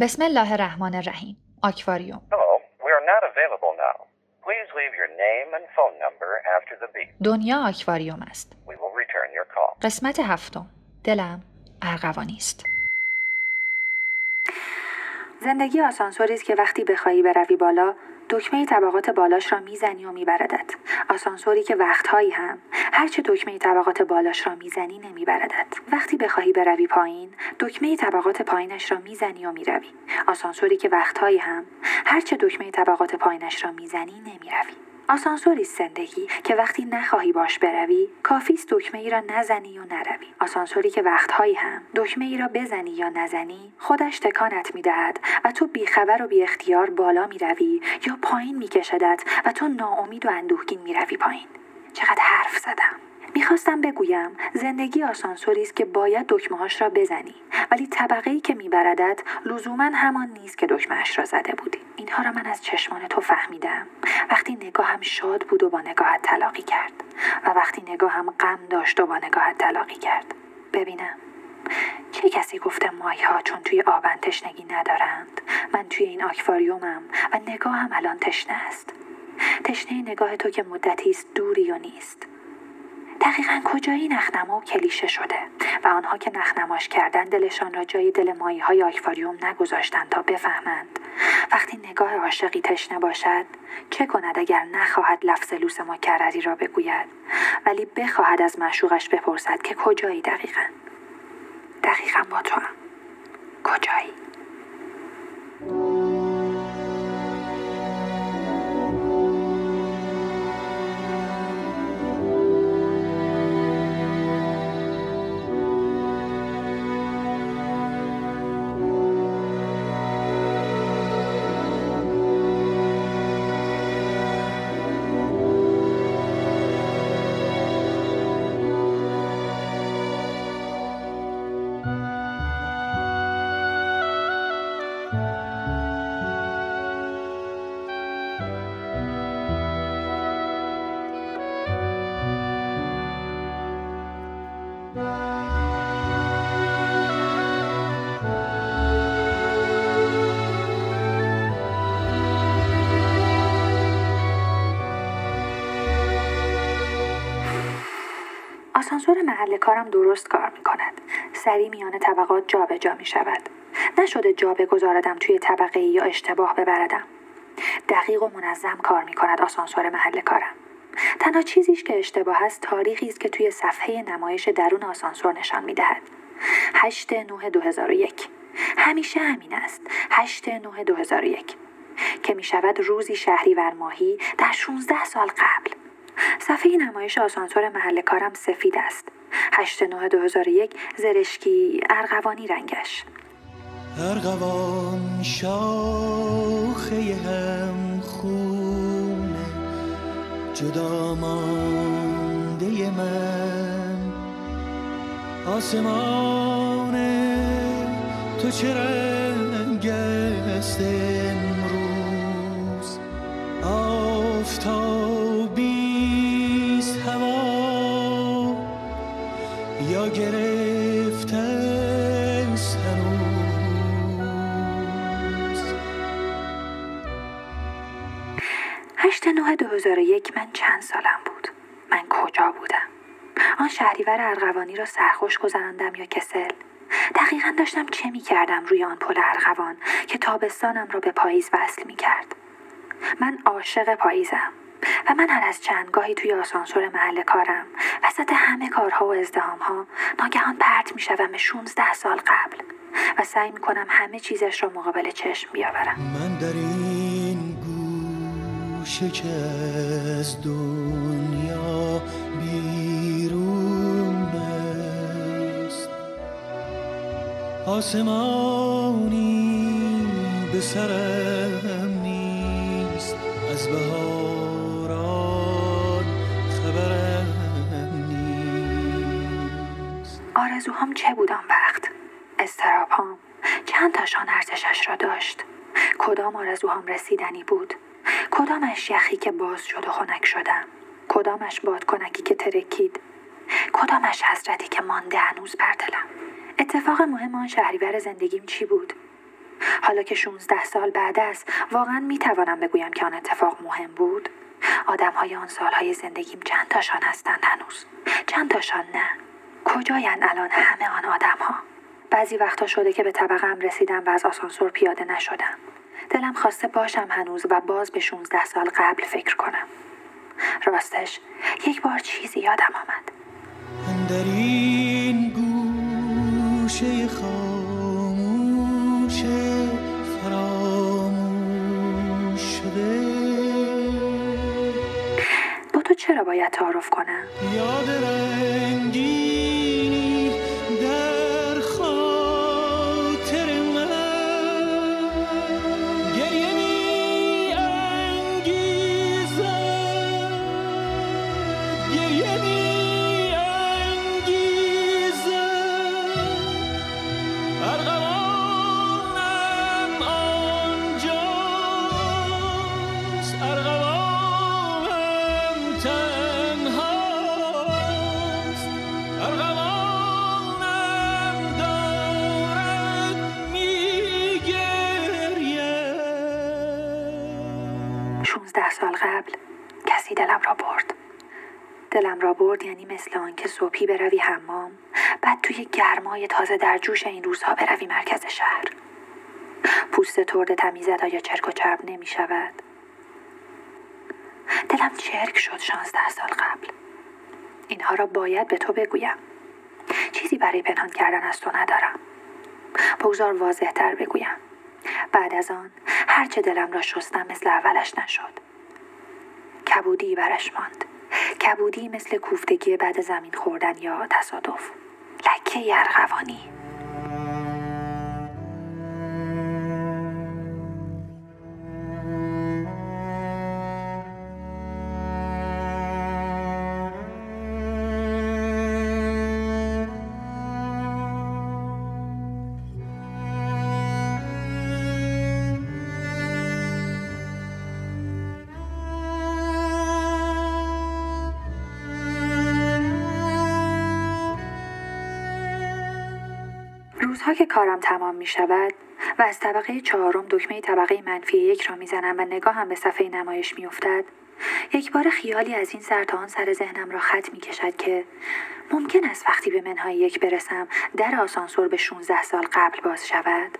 بسم الله الرحمن الرحیم آکواریوم Hello, we are not available now. Please leave your name and phone number after the beep. دنیا آکواریوم است We will return your call. قسمت هفتم دلم ارغوانی است زندگی آسانسوری است که وقتی بخواهی بروی بالا دکمه طبقات بالاش را می‌زنی و میبردت. آسانسوری که وقتهایی هم. هرچه دکمه طبقات بالاش را می‌زنی نمیبردت. وقتی بخواهی بروی پایین دکمه طبقات پایینش را می‌زنی و می‌روی. آسانسوری که وقتهایی هم. هرچه دکمه طبقات پایینش را می‌زنی نمی‌روی. آسانسوری زندگی که وقتی نخواهی باش بروی کافی است دکمه ای را نزنی و نروی. آسانسوری که وقتهایی هم دکمه ای را بزنی یا نزنی خودش تکانت می‌دهد و تو بیخبر و بی اختیار بالا می‌روی یا پایین میکشدت و تو ناامید و اندوهگین می‌روی پایین. چقدر حرف زدم. می‌خواستم بگویم زندگی آسانسوری است که باید دکمهاش را بزنی. ولی طبقه ای که میبردد لزوما همان نیست که دکمهاش را زده بودی. اینها را من از چشمان تو فهمیدم. وقتی نگاهم شاد بود و با نگاهت تلاقی کرد. و وقتی نگاهم غم داشت و با نگاهت تلاقی کرد. ببینم. چه کسی گفته ماهی ها چون توی آبن تشنگی ندارند؟ من توی این آکواریومم و نگاهم الان تشنه است. تشنه نگاه تو که مدتی است دوری و نیست. دقیقا کجایی نخنما و کلیشه شده و آنها که نخنماش کردن دلشان را جای دل ماهی های آکواریوم نگذاشتند تا بفهمند. وقتی نگاه عاشقی تشنه باشد چه کند اگر نخواهد لفظ لوس مکرری را بگوید؟ ولی بخواهد از معشوقش بپرسد که کجایی دقیقا؟ دقیقا با تو هم. کجایی؟ آسانسور محل کارم درست کار می کند. سری میان طبقات جابجا می شود. نشده جا بگذاردم توی طبقه یا اشتباه ببردم. دقیق و منظم کار می کند آسانسور محل کارم. تنها چیزیش که اشتباه است تاریخی است که توی صفحه نمایش درون آسانسور نشان می دهد. 8 9 2001 همیشه همین است 8 9 2001 که می شود روزی شهریور ماهی در 16 سال قبل صفحه نمایش آسانسور محل کارم سفید است. 8 9 2001 زرشکی ارغوانی رنگش. ارغوان شاخه هم خونه جدا مانده من. آسمان تو چه رنگ است؟ 8 9 2001 من چند سالم بود. من کجا بودم؟ آن شهریور ارغوانی را سرخوش گذراندم یا کسل؟ دقیقا داشتم چه می کردم روی آن پل ارغوان که تابستانم را به پاییز وصل می کرد من عاشق پاییزم و من هر از چندگاهی توی آسانسور محل کارم. وسط همه کارها و ازدهامها ناگهان پرت می شوم به 16 سال قبل و سعی می کنم همه چیزش را مقابل چشم بیاورم. من در این گوشه که از دنیا بیرون است. آسمانی به سرم نیست از بهاران خبرم نیست. آرزوهام چه بود آن وقت؟ استرابهام چند تاشان ارزشش را داشت؟ کدام آرزوهام رسیدنی بود؟ کدامش یخی که باز شد و خنک شدم؟ کدامش بادکنکی که ترکید؟ کدامش حسرتی که مانده هنوز بر دلم؟ اتفاق مهم آن شهریور زندگیم چی بود؟ حالا که 16 سال بعد است واقعا می توانم بگویم که آن اتفاق مهم بود؟ آدم های آن سالهای زندگیم چند تاشان هستند هنوز؟ چند تاشان نه؟ کجایند الان همه آن آدم ها بعضی وقتا شده که به طبقه هم رسیدم و از آسانسور پیاده نشدم. دلم خواسته باشم هنوز و باز به 16 سال قبل فکر کنم. راستش یک بار چیزی یادم آمد. در این گوشه خاموش فراموش شده. با تو چرا باید تعارف کنم؟ یاد رنگینی سال قبل. کسی دلم را برد. دلم را برد یعنی مثل آنکه صبحی بروی حمام بعد توی گرمای تازه در جوش این روزها بروی مرکز شهر. پوست ترد تمیزت آیا چرک و چرب نمی شود. دلم چرک شد شانزده سال قبل. اینها را باید به تو بگویم. چیزی برای پنهان کردن از تو ندارم. بگذار واضح تر بگویم. بعد از آن هرچه دلم را شستم مثل اولش نشد. کبودی برش ماند. کبودی مثل کوفتگی بعد زمین خوردن یا تصادف. لکه ارغوانی روزها که کارم تمام می شود و از طبقه چهارم دکمه طبقه منفی یک را می‌زنم و نگاهم به صفحه نمایش می افتد یک بار خیالی از این سر تا آن سر ذهنم را خط می کشد که ممکن است وقتی به منهای یک برسم در آسانسور به 16 سال قبل باز شود.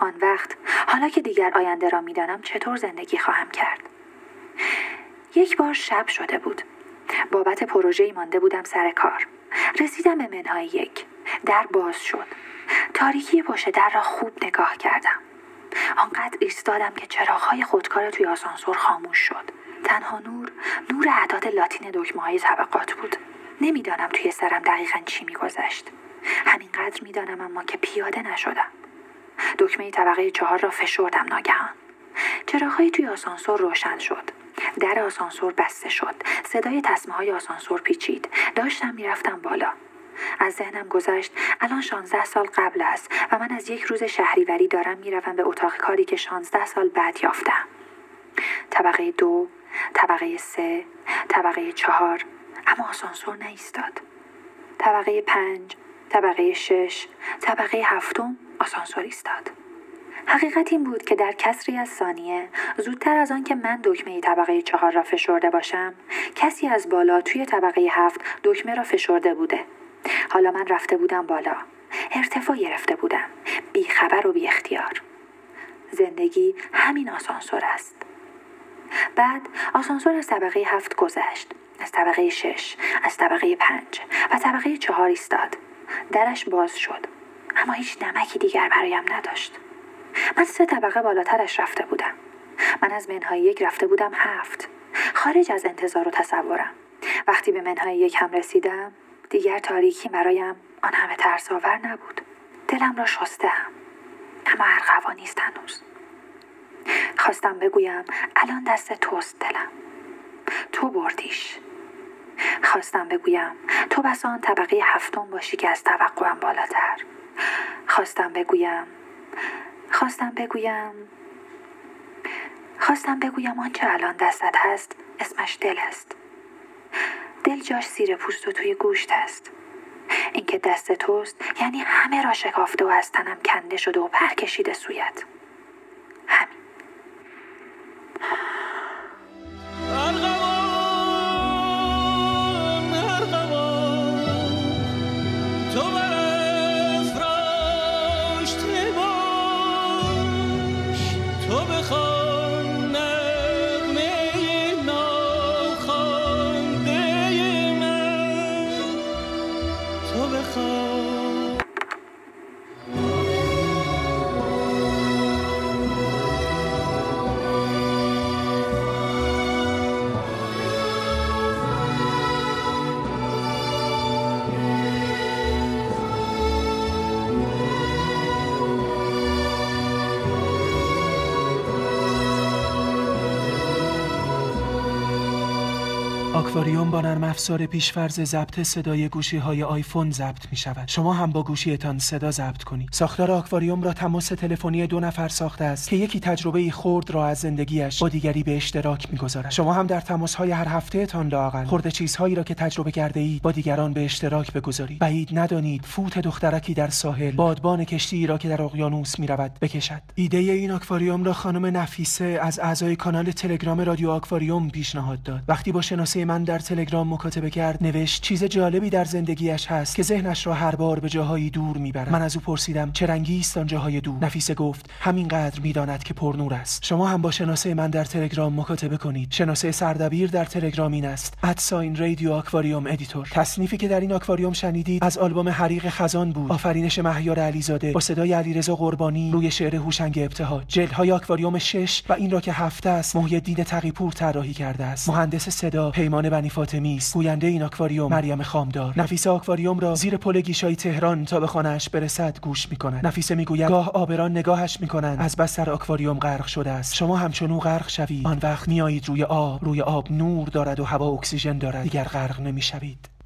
آن وقت حالا که دیگر آینده را می‌دانم چطور زندگی خواهم کرد. یک بار شب شده بود. بابت پروژه مانده بودم سر کار. رسیدم به منهای یک. در باز شد. تاریکی پشت در را خوب نگاه کردم. آنقدر ایستادم که چراغهای خودکار توی آسانسور خاموش شد. تنها نور نور اعداد لاتین دکمه های طبقات بود. نمی‌دانم توی سرم دقیقا چی میگذشت. همینقدر می‌دانم اما که پیاده نشدم. دکمه طبقه چهار را فشردم ناگهان. چراغهایی توی آسانسور روشن شد. در آسانسور بسته شد. صدای تصمه های آسانسور پیچید. داشتم می‌رفتم بالا. از ذهنم گذشت. الان 16 سال قبل است و من از یک روز شهریوری دارم می‌روم به اتاق کاری که 16 سال بعد یافتم. طبقه دو طبقه سه طبقه چهار اما آسانسور نایستاد طبقه پنج طبقه شش طبقه هفتم آسانسور ایستاد. حقیقت این بود که در کسری از ثانیه زودتر از آن که من دکمه طبقه چهار را فشرده باشم کسی از بالا توی طبقه هفت دکمه را فشرده بوده. حالا من رفته بودم بالا. ارتفاع گرفته بودم. بی خبر و بی اختیار زندگی همین آسانسور است. بعد آسانسور از طبقه هفت گذشت. از طبقه شش از طبقه پنج و طبقه چهار ایستاد. درش باز شد. اما هیچ نمکی دیگر برایم نداشت. من سه طبقه بالاترش رفته بودم. من از منهای یک رفته بودم هفت. خارج از انتظار و تصورم. وقتی به منهای یک هم رسیدم دیگر تاریکی برایم آن همه ترساور نبود. دلم را شستم اما ارغوا نیست هنوز. خواستم بگویم الان دست توست دلم. تو بردیش. خواستم بگویم تو بس آن طبقه هفتم باشی که از توقعم بالاتر. خواستم بگویم خواستم بگویم خواستم بگویم آنچه الان دستت هست اسمش دل است دل جاش زیر پوست و توی گوشت است. اینکه دست توست یعنی همه را شکافته و از تنم کنده شده و پر کشیده سویت. آکواریوم با نرم افزار پیشفرض ضبط صدای گوشی های آیفون ضبط می شود. شما هم با گوشیتان صدا ضبط کنید. ساختار آکواریوم را تماس تلفنی دو نفر ساخته است که یکی تجربه خرد را از زندگیش با دیگری به اشتراک می‌گذارد. شما هم در تماس های هر هفته تان لااقل خرد چیزهایی را که تجربه کرده اید با دیگران به اشتراک بگذارید. بعید ندانید فوت دخترکی در ساحل بادبان کشتی را که در اقیانوس می رود بکشد. ایده این آکواریوم را خانم نفیسه از اعضای کانال تلگرام رادیو آکواریوم پیشنهاد داد. وقتی با شناسه من در تلگرام مکاتبه کرد نوشت چیز جالبی در زندگیش هست که ذهنش را هر بار به جاهایی دور می‌برد. من از او پرسیدم چه رنگی است آن جاهای دور؟ نفیسه گفت همینقدر می‌داند که پرنور است. شما هم با شناسه من در تلگرام مکاتبه کنید. شناسه سردبیر در تلگرام این است. at sign radio aquarium editor. تصنیفی که در این آکواریوم شنیدید از آلبوم حریق خزان بود. آفرینش مهیار علیزاده با صدای علیرضا قربانی روی شعر هوشنگ ابتهاج. جلدهای آکواریوم 6 و این را که هفت است محی الدین تقیپور طراحی کرده است. مهندس صدا پیمان بنی فاطمی است. گوینده این آکواریوم مریم خامدار. نفیسه آکواریوم را زیر پل گیشای تهران تا به خانهاش برسد گوش می‌کند. نفیسه می‌گوید گاه عابران نگاهش می‌کنند از بس در آکواریوم غرق شده است. شما هم چنو غرق شوید. آن وقت میایید روی آب. روی آب نور دارد و هوا اکسیژن دارد. دیگر غرق نمی‌شوید.